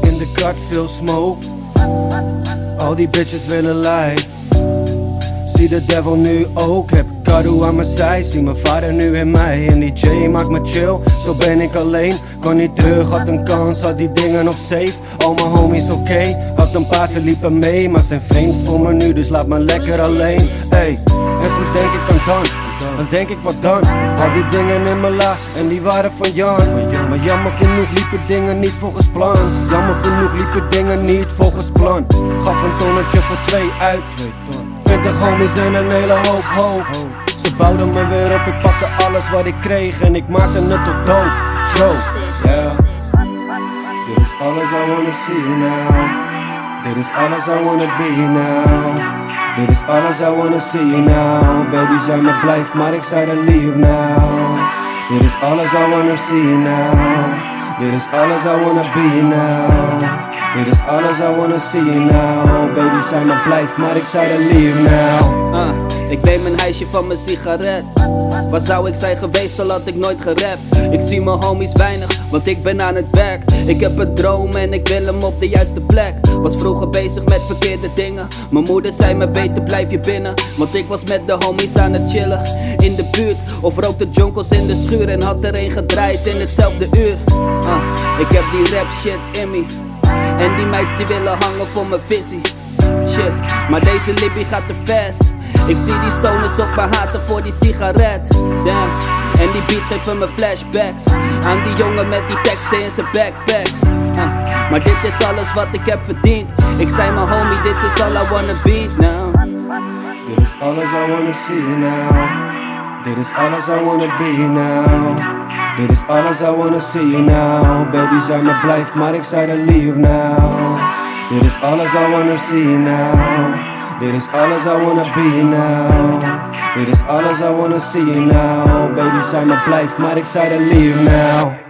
In de kat veel smoke. Al die bitches willen lijf. Zie de devil nu ook. Heb kado aan mijn zij. Zie mijn vader nu in mij. En die J maakt me chill. Zo ben ik alleen. Kan niet terug, had een kans. Had die dingen op safe. Al mijn homies oké. Had een paar, ze liepen mee. Maar zijn vriend voor me nu. Dus laat me lekker alleen. Ey. En soms denk ik aan dan. Dan denk ik wat dan? Al die dingen in mijn la en die waren van Jan. Jammer genoeg liepen dingen niet volgens plan. Jammer genoeg liepen dingen niet volgens plan. Gaf een tonnetje voor twee uit. Twintig homies en een hele hoop hoop. Ze bouwden me weer op, ik pakte alles wat ik kreeg en ik maakte het tot dood. Yo, yeah. Dit is alles I wanna see now. Dit is alles I wanna be now. Dit is alles I wanna see now. Baby, zij me blijft, maar ik zei er leave now. Dit is alles I wanna see now. Dit is alles I wanna be now. Dit is alles I wanna see now. Baby, zij me blijft, maar ik zei er leave now. Uh, ik neem een huisje van mijn sigaret. Waar zou ik zijn geweest al had ik nooit gerapt? Ik zie mijn homies weinig, want ik ben aan het werk. Ik heb een droom en ik wil hem op de juiste plek. Was vroeger bezig met verkeerde dingen. Mijn moeder zei me beter blijf je binnen. Want ik was met de homies aan het chillen. In de buurt, of rookte jonkels in de schuur. En had er een gedraaid in hetzelfde uur. Uh, ik heb die rap shit in me. En die meisjes die willen hangen voor mijn visie. Shit, maar deze lippie gaat te fast. Ik zie die stoners op me haten voor die sigaret. Damn. En die beats geven me flashbacks. Aan die jongen met die teksten in zijn backpack. Maar dit is alles wat ik heb verdiend. Ik zei mijn homie, dit is all I wanna be now. Dit is alles I wanna see now. Dit is alles I wanna be now. Dit is alles I wanna see now. Baby, zij me blijft, maar ik zei er leave now. Dit is alles I wanna see now. Dit is alles I wanna be now. Dit is alles I wanna see now. Baby, zij me blijft, maar ik zei er leave now.